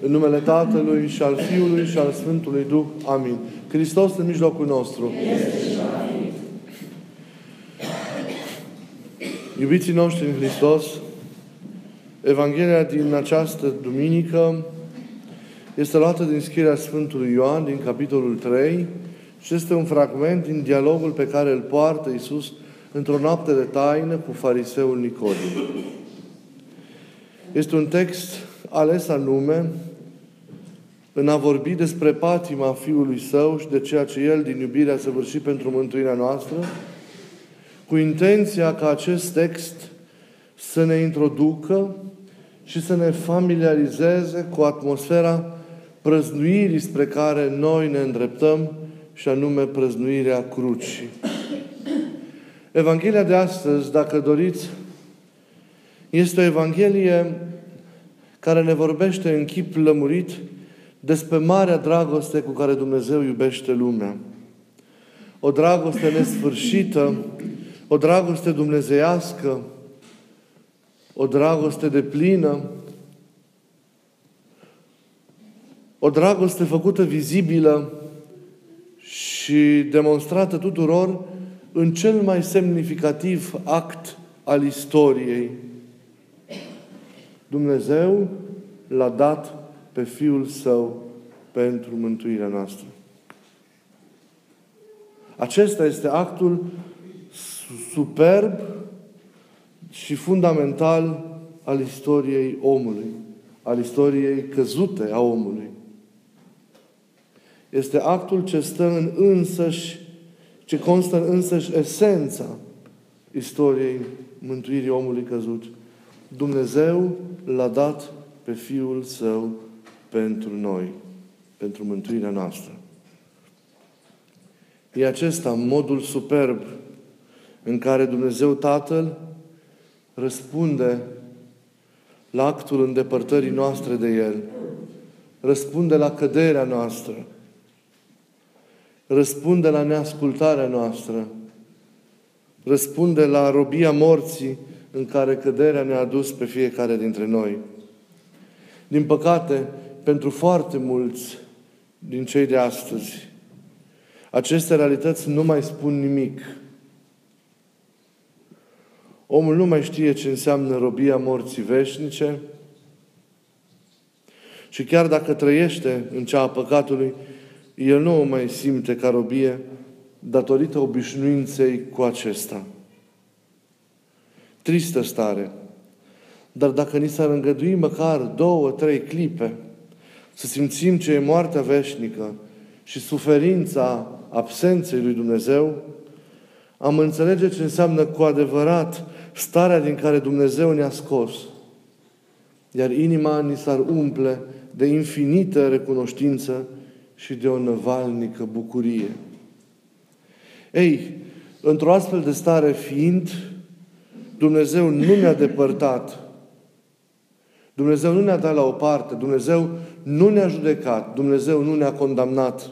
În numele Tatălui și al Fiului și al Sfântului Duh. Amin. Hristos în mijlocul nostru. Iubiții noștri în Hristos, Evanghelia din această duminică este luată din scrierea Sfântului Ioan, din capitolul 3, și este un fragment din dialogul pe care îl poartă Iisus într-o noapte de taină cu fariseul Nicodim. Este un text ales anume în a vorbi despre patima Fiului Său și de ceea ce El din iubire a săvârșit pentru mântuirea noastră, cu intenția ca acest text să ne introducă și să ne familiarizeze cu atmosfera prăznuirii spre care noi ne îndreptăm și anume prăznuirea crucii. Evanghelia de astăzi, dacă doriți, este o Evanghelie care ne vorbește în chip lămurit despre marea dragoste cu care Dumnezeu iubește lumea. O dragoste nesfârșită, o dragoste dumnezeiască, o dragoste de plină, o dragoste făcută vizibilă și demonstrată tuturor în cel mai semnificativ act al istoriei. Dumnezeu l-a dat pe Fiul Său pentru mântuirea noastră. Acesta este actul superb și fundamental al istoriei omului, al istoriei căzute a omului. Este actul ce stă în însăși, ce constă în însăși esența istoriei mântuirii omului căzut. Dumnezeu l-a dat pe Fiul Său pentru noi, pentru mântuirea noastră. E acesta modul superb în care Dumnezeu Tatăl răspunde la actul îndepărtării noastre de El, răspunde la căderea noastră, răspunde la neascultarea noastră, răspunde la robia morții în care căderea ne-a dus pe fiecare dintre noi. Din păcate, pentru foarte mulți din cei de astăzi. Aceste realități nu mai spun nimic. Omul nu mai știe ce înseamnă robia morții veșnice și chiar dacă trăiește în cea a păcatului, el nu o mai simte ca robie datorită obișnuinței cu acesta. Tristă stare. Dar dacă ni s-ar îngădui măcar două, trei clipe – să simțim ce e moartea veșnică și suferința absenței lui Dumnezeu, am înțelege ce înseamnă cu adevărat starea din care Dumnezeu ne-a scos. Iar inima ni s-ar umple de infinită recunoștință și de o năvalnică bucurie. Ei, într-o astfel de stare fiind, Dumnezeu nu ne-a depărtat Dumnezeu nu ne-a dat la o parte, Dumnezeu nu ne-a judecat, Dumnezeu nu ne-a condamnat,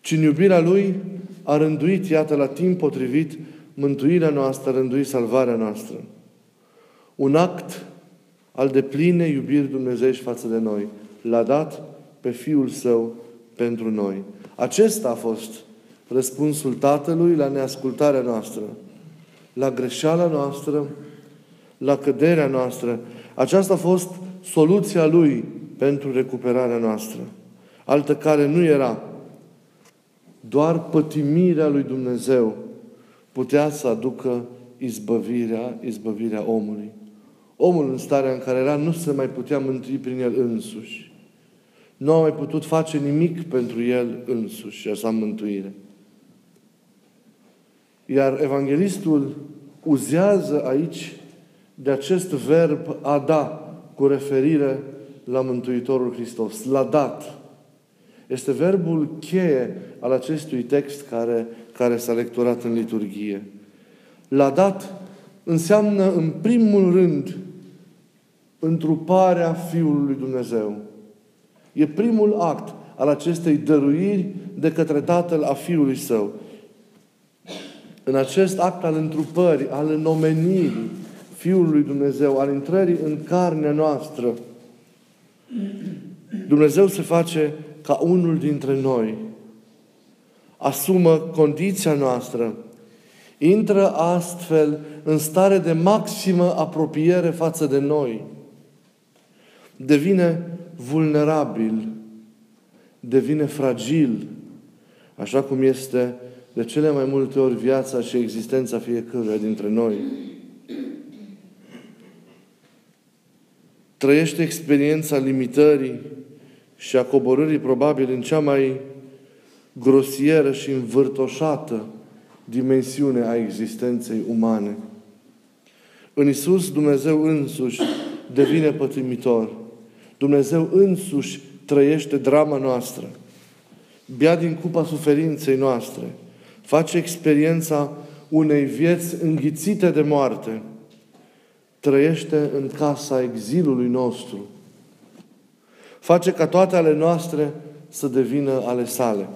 ci în iubirea Lui a rânduit, iată, la timp potrivit, mântuirea noastră, a rânduit salvarea noastră. Un act al de pline iubiri dumnezeiești față de noi. L-a dat pe Fiul Său pentru noi. Acesta a fost răspunsul Tatălui la neascultarea noastră, la greșeala noastră, la căderea noastră. Aceasta a fost soluția Lui pentru recuperarea noastră. Altă care nu era. Doar pătimirea lui Dumnezeu putea să aducă izbăvirea, izbăvirea omului. Omul în starea în care era nu se mai putea mântui prin el însuși. Nu a mai putut face nimic pentru el însuși și sa mântuire. Iar evanghelistul uzează aici de acest verb a da, cu referire la Mântuitorul Hristos. L-a dat. Este verbul cheie al acestui text care, care s-a lecturat în liturghie. L-a dat înseamnă în primul rând întruparea Fiului lui Dumnezeu. E primul act al acestei dăruiri de către Tatăl a Fiului Său. În acest act al întrupării, al înomenirii, Fiul lui Dumnezeu, al intrării în carnea noastră, Dumnezeu se face ca unul dintre noi. Asumă condiția noastră. Intră astfel în stare de maximă apropiere față de noi. Devine vulnerabil, devine fragil, așa cum este de cele mai multe ori viața și existența fiecăruia dintre noi. Trăiește experiența limitării și a coborârii probabil în cea mai grosieră și învârtoșată dimensiune a existenței umane. În Isus Dumnezeu însuși devine pătimitor. Dumnezeu însuși trăiește drama noastră. Bea din cupa suferinței noastre. Face experiența unei vieți înghițite de moarte. Trăiește în casa exilului nostru. Face ca toate ale noastre să devină ale sale.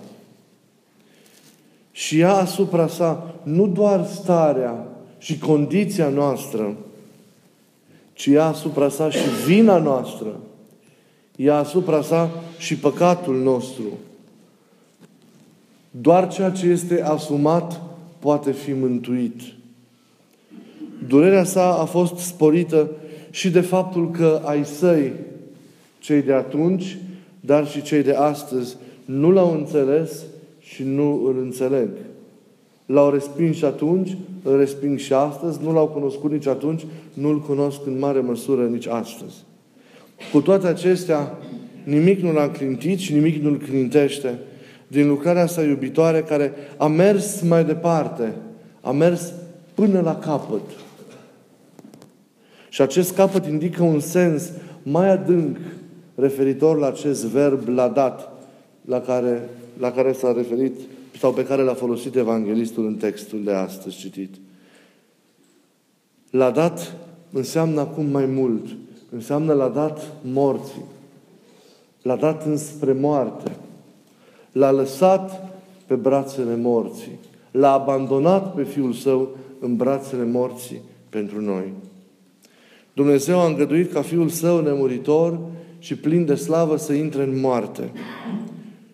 Și ea asupra sa nu doar starea și condiția noastră, ci ea asupra sa și vina noastră, ia asupra sa și păcatul nostru. Doar ceea ce este asumat poate fi mântuit. Durerea sa a fost sporită și de faptul că ai săi, cei de atunci, dar și cei de astăzi, nu l-au înțeles și nu îl înțeleg. L-au respins și atunci, îl resping și astăzi, nu l-au cunoscut nici atunci, nu îl cunosc în mare măsură nici astăzi. Cu toate acestea, nimic nu l-a clintit și nimic nu-l clintește din lucrarea sa iubitoare care a mers mai departe, a mers până la capăt. Și acest capăt indică un sens mai adânc referitor la acest verb ladat la care, la care s-a referit sau pe care l-a folosit evanghelistul în textul de astăzi citit. L-a dat înseamnă acum mai mult. Înseamnă l-a dat morții. L-a dat înspre moarte. L-a lăsat pe brațele morții. L-a abandonat pe Fiul Său în brațele morții pentru noi. Dumnezeu a îngăduit ca Fiul Său nemuritor și plin de slavă să intre în moarte.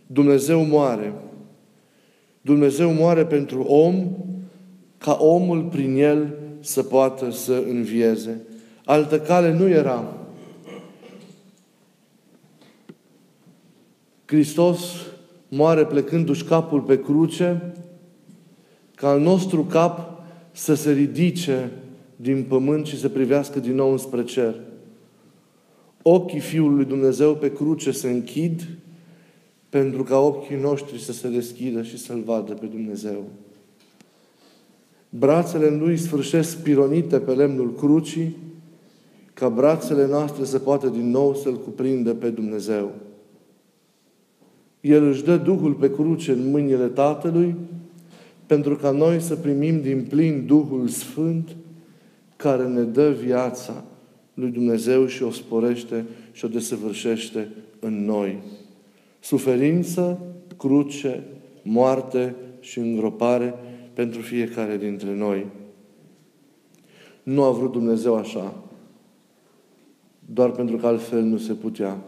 Dumnezeu moare. Dumnezeu moare pentru om ca omul prin el să poată să învieze. Altă cale nu era. Hristos moare plecându-și capul pe cruce ca al nostru cap să se ridice din pământ și să privească din nou înspre cer. Ochii Fiului Dumnezeu pe cruce se închid pentru ca ochii noștri să se deschidă și să-L vadă pe Dumnezeu. Brațele Lui sfârșesc spironite pe lemnul crucii, ca brațele noastre să poată din nou să-L cuprindă pe Dumnezeu. El își dă Duhul pe cruce în mâinile Tatălui, pentru ca noi să primim din plin Duhul Sfânt, care ne dă viața lui Dumnezeu și o sporește și o desăvârșește în noi. Suferință, cruce, moarte și îngropare pentru fiecare dintre noi. Nu a vrut Dumnezeu așa, doar pentru că altfel nu se putea.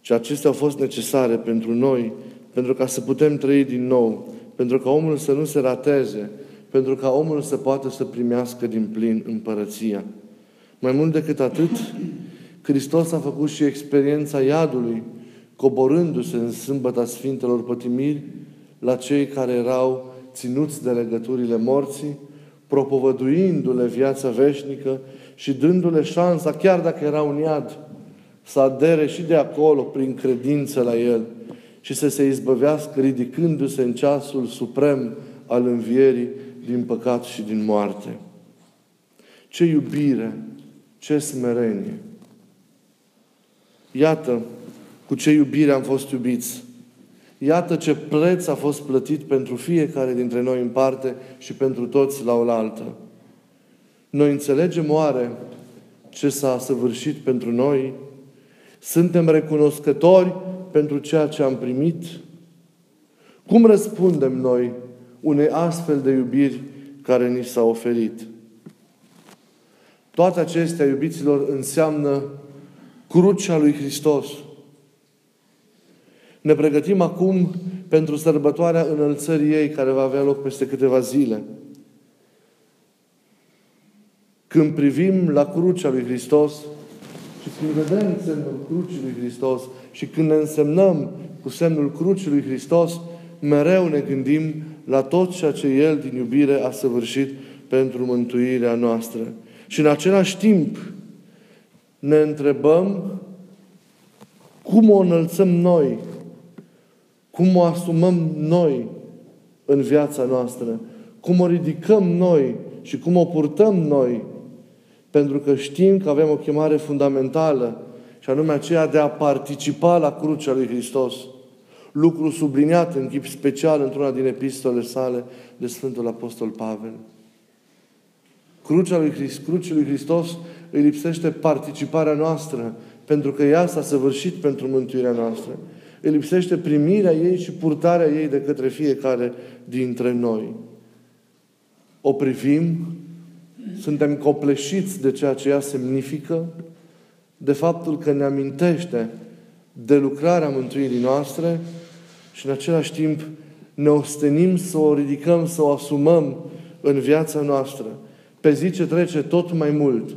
Și acestea au fost necesare pentru noi, pentru ca să putem trăi din nou, pentru ca omul să nu se rateze, pentru ca omul să poată să primească din plin împărăția. Mai mult decât atât, Hristos a făcut și experiența iadului, coborându-se în sâmbăta Sfintelor Pătimiri la cei care erau ținuți de legăturile morții, propovăduindu-le viața veșnică și dându-le șansa, chiar dacă era un iad, să adere și de acolo prin credință la El și să se izbăvească ridicându-se în ceasul suprem al învierii din păcat și din moarte. Ce iubire, ce smerenie! Iată cu ce iubire am fost iubiți. Iată ce preț a fost plătit pentru fiecare dintre noi în parte și pentru toți la oaltă. Noi înțelegem oare ce s-a săvârșit pentru noi? Suntem recunoscători pentru ceea ce am primit? Cum răspundem noi unei astfel de iubiri care ni s-a oferit? Toate acestea, iubiților, înseamnă crucea lui Hristos. Ne pregătim acum pentru sărbătoarea înălțării ei, care va avea loc peste câteva zile. Când privim la crucea lui Hristos și când vedem semnul crucii lui Hristos și când ne însemnăm cu semnul crucii lui Hristos, mereu ne gândim la tot ceea ce El din iubire a săvârșit pentru mântuirea noastră. Și în același timp ne întrebăm cum o înălțăm noi, cum o asumăm noi în viața noastră, cum o ridicăm noi și cum o purtăm noi, pentru că știm că avem o chemare fundamentală și anume aceea de a participa la crucea lui Hristos. Lucru subliniat în chip special într-una din epistole sale de Sfântul Apostol Pavel. Crucea lui, Christ, crucea lui Hristos îi lipsește participarea noastră, pentru că ea s-a săvârșit pentru mântuirea noastră. Îi lipsește primirea ei și purtarea ei de către fiecare dintre noi. O privim, suntem copleșiți de ceea ce ea semnifică, de faptul că ne amintește de lucrarea mântuirii noastre și în același timp ne ostenim să o ridicăm, să o asumăm în viața noastră. Pe zi ce trece tot mai mult,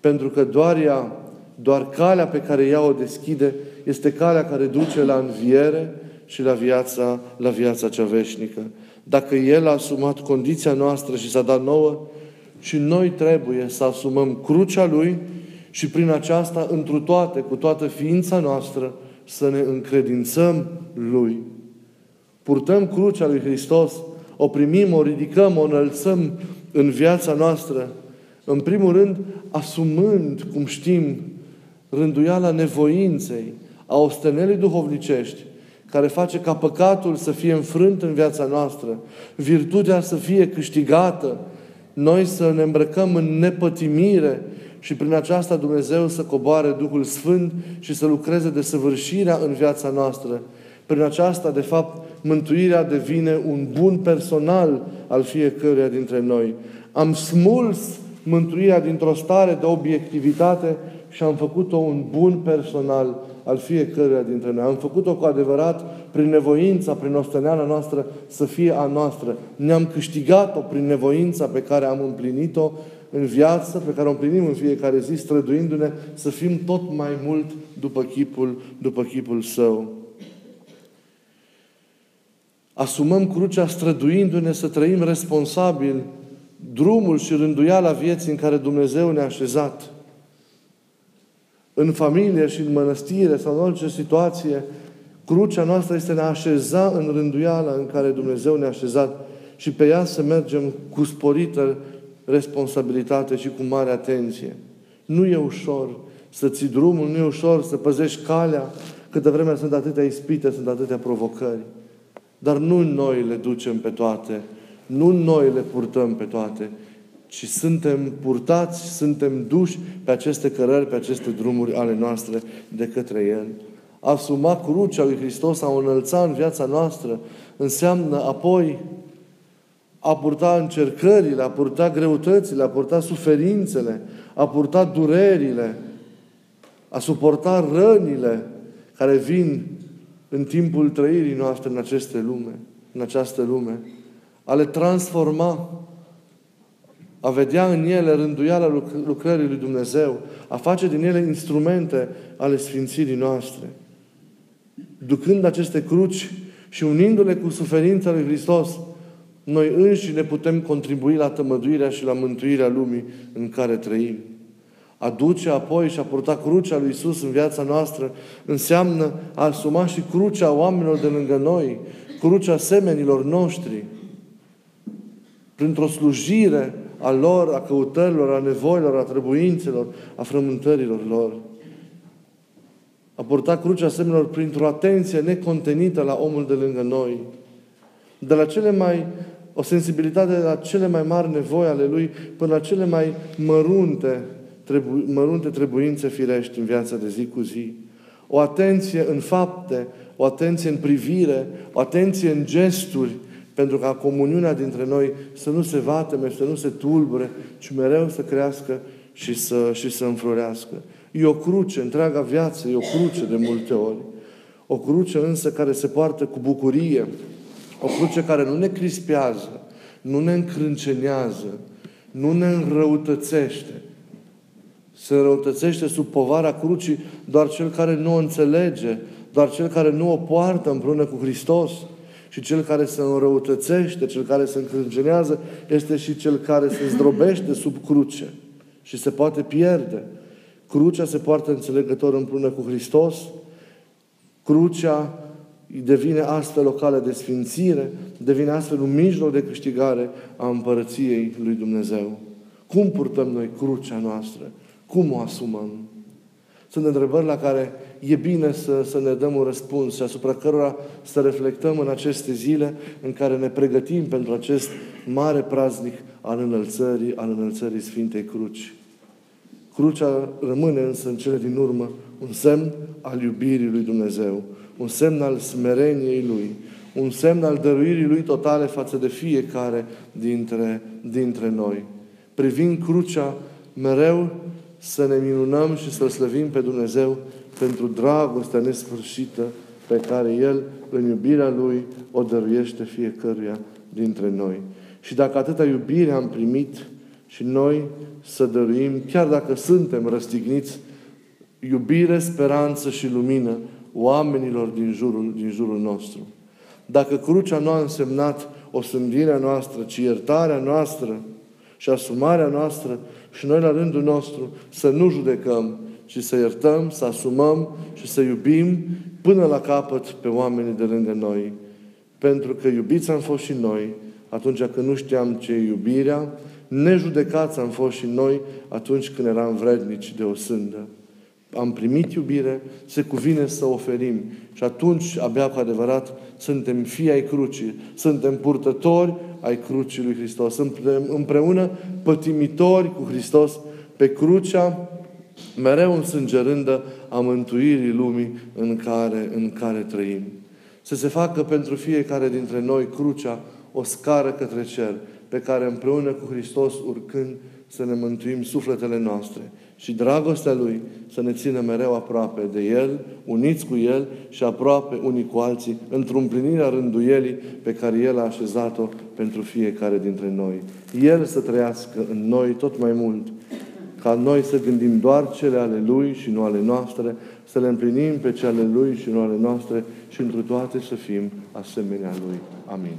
pentru că doar ea, doar calea pe care ea o deschide, este calea care duce la înviere și la viața, la viața cea veșnică. Dacă El a asumat condiția noastră și s-a dat nouă, și noi trebuie să asumăm crucea Lui și prin aceasta, întru toate, cu toată ființa noastră, să ne încredințăm Lui. Purtăm crucea Lui Hristos, o primim, o ridicăm, o înălțăm în viața noastră, în primul rând, asumând, cum știm, rânduiala nevoinței, a ostenelii duhovnicești, care face ca păcatul să fie înfrânt în viața noastră, virtutea să fie câștigată, noi să ne îmbrăcăm în nepătimire și prin aceasta Dumnezeu să coboare Duhul Sfânt și să lucreze de săvârșirea în viața noastră. Prin aceasta, de fapt, mântuirea devine un bun personal al fiecăruia dintre noi. Am smuls mântuirea dintr-o stare de obiectivitate și am făcut-o un bun personal al fiecăruia dintre noi. Am făcut-o cu adevărat prin nevoința, prin osteneala noastră să fie a noastră. Ne-am câștigat-o prin nevoința pe care am împlinit-o în viață, pe care o împlinim în fiecare zi, străduindu-ne să fim tot mai mult după chipul, după chipul Său. Asumăm crucea străduindu-ne să trăim responsabil drumul și rânduiala vieții în care Dumnezeu ne-a așezat. În familie și în mănăstire sau în orice situație, crucea noastră este ne așeza în rânduiala în care Dumnezeu ne-a așezat și pe ea să mergem cu sporită responsabilitate și cu mare atenție. Nu e ușor să ții drumul, nu e ușor să păzești calea, câtă vreme sunt atâtea ispite, sunt atâtea provocări. Dar nu noi le ducem pe toate, nu noi le purtăm pe toate, ci suntem purtați, suntem duși pe aceste cărări, pe aceste drumuri ale noastre de către El. A asuma crucea lui Hristos, a o înălța în viața noastră, înseamnă apoi a purta încercările, a purta greutățile, a purta suferințele, a purta durerile, a suporta rănile care vin în timpul trăirii noastre în aceste lume, în această lume, a le transforma, a vedea în ele rânduiala lucrării lui Dumnezeu, a face din ele instrumente ale sfințirii noastre. Ducând aceste cruci și unindu-le cu suferința lui Hristos, noi înși ne putem contribui la tămăduirea și la mântuirea lumii în care trăim. A duce apoi și a purta crucea lui Isus în viața noastră înseamnă a asuma și crucea oamenilor de lângă noi, crucea semenilor noștri, printr-o slujire a lor, a căutărilor, a nevoilor, a trebuințelor, a frământărilor lor. A purta crucea semenilor printr-o atenție necontenită la omul de lângă noi. De la cele mai o sensibilitate la cele mai mari nevoi ale lui până la cele mai mărunte trebu- mărunte trebuințe firești în viața de zi cu zi. O atenție în fapte, o atenție în privire, o atenție în gesturi, pentru ca comuniunea dintre noi să nu se vateme, să nu se tulbure, ci mereu să crească și să, și să înflorească. E o cruce, întreaga viață e o cruce de multe ori. O cruce însă care se poartă cu bucurie. O cruce care nu ne crispează, nu ne încrâncenează, nu ne înrăutățește. Se înrăutățește sub povara crucii doar cel care nu o înțelege, doar cel care nu o poartă împreună cu Hristos. Și cel care se înrăutățește, cel care se încrâncenează, este și cel care se zdrobește sub cruce și se poate pierde. Crucea se poartă înțelegător împreună cu Hristos. Crucea devine astfel o cale de sfințire, devine astfel un mijloc de câștigare a împărăției lui Dumnezeu. Cum purtăm noi crucea noastră? Cum o asumăm? Sunt întrebări la care e bine să, să ne dăm un răspuns și asupra cărora să reflectăm în aceste zile în care ne pregătim pentru acest mare praznic al înălțării, al înălțării Sfintei Cruci. Crucea rămâne însă în cele din urmă un semn al iubirii lui Dumnezeu, un semn al smereniei Lui, un semn al dăruirii Lui totale față de fiecare dintre, dintre noi. Privind crucea, mereu să ne minunăm și să-L slăvim pe Dumnezeu pentru dragostea nesfârșită pe care El, în iubirea Lui, o dăruiește fiecăruia dintre noi. Și dacă atâta iubire am primit și noi să dăruim, chiar dacă suntem răstigniți, iubire, speranță și lumină oamenilor din jurul, din jurul nostru. Dacă crucea nu a însemnat o sândire noastră, ci iertarea noastră și asumarea noastră și noi la rândul nostru să nu judecăm, ci să iertăm, să asumăm și să iubim până la capăt pe oamenii de lângă noi. Pentru că iubiți am fost și noi atunci când nu știam ce e iubirea, nejudecați am fost și noi atunci când eram vrednici de o sândă. Am primit iubire, se cuvine să oferim. Și atunci, abia cu adevărat, suntem fii ai crucii, suntem purtători ai crucii lui Hristos. Suntem împreună pătimitori cu Hristos pe crucea mereu însângerândă a mântuirii lumii în care, în care trăim. Să se facă pentru fiecare dintre noi crucea o scară către cer, pe care împreună cu Hristos urcând să ne mântuim sufletele noastre și dragostea Lui să ne țină mereu aproape de El, uniți cu El și aproape unii cu alții, într-o împlinire a rânduielii pe care El a așezat-o pentru fiecare dintre noi. El să trăiască în noi tot mai mult, ca noi să gândim doar cele ale Lui și nu ale noastre, să le împlinim pe cele ale Lui și nu ale noastre și într toate să fim asemenea Lui. Amin.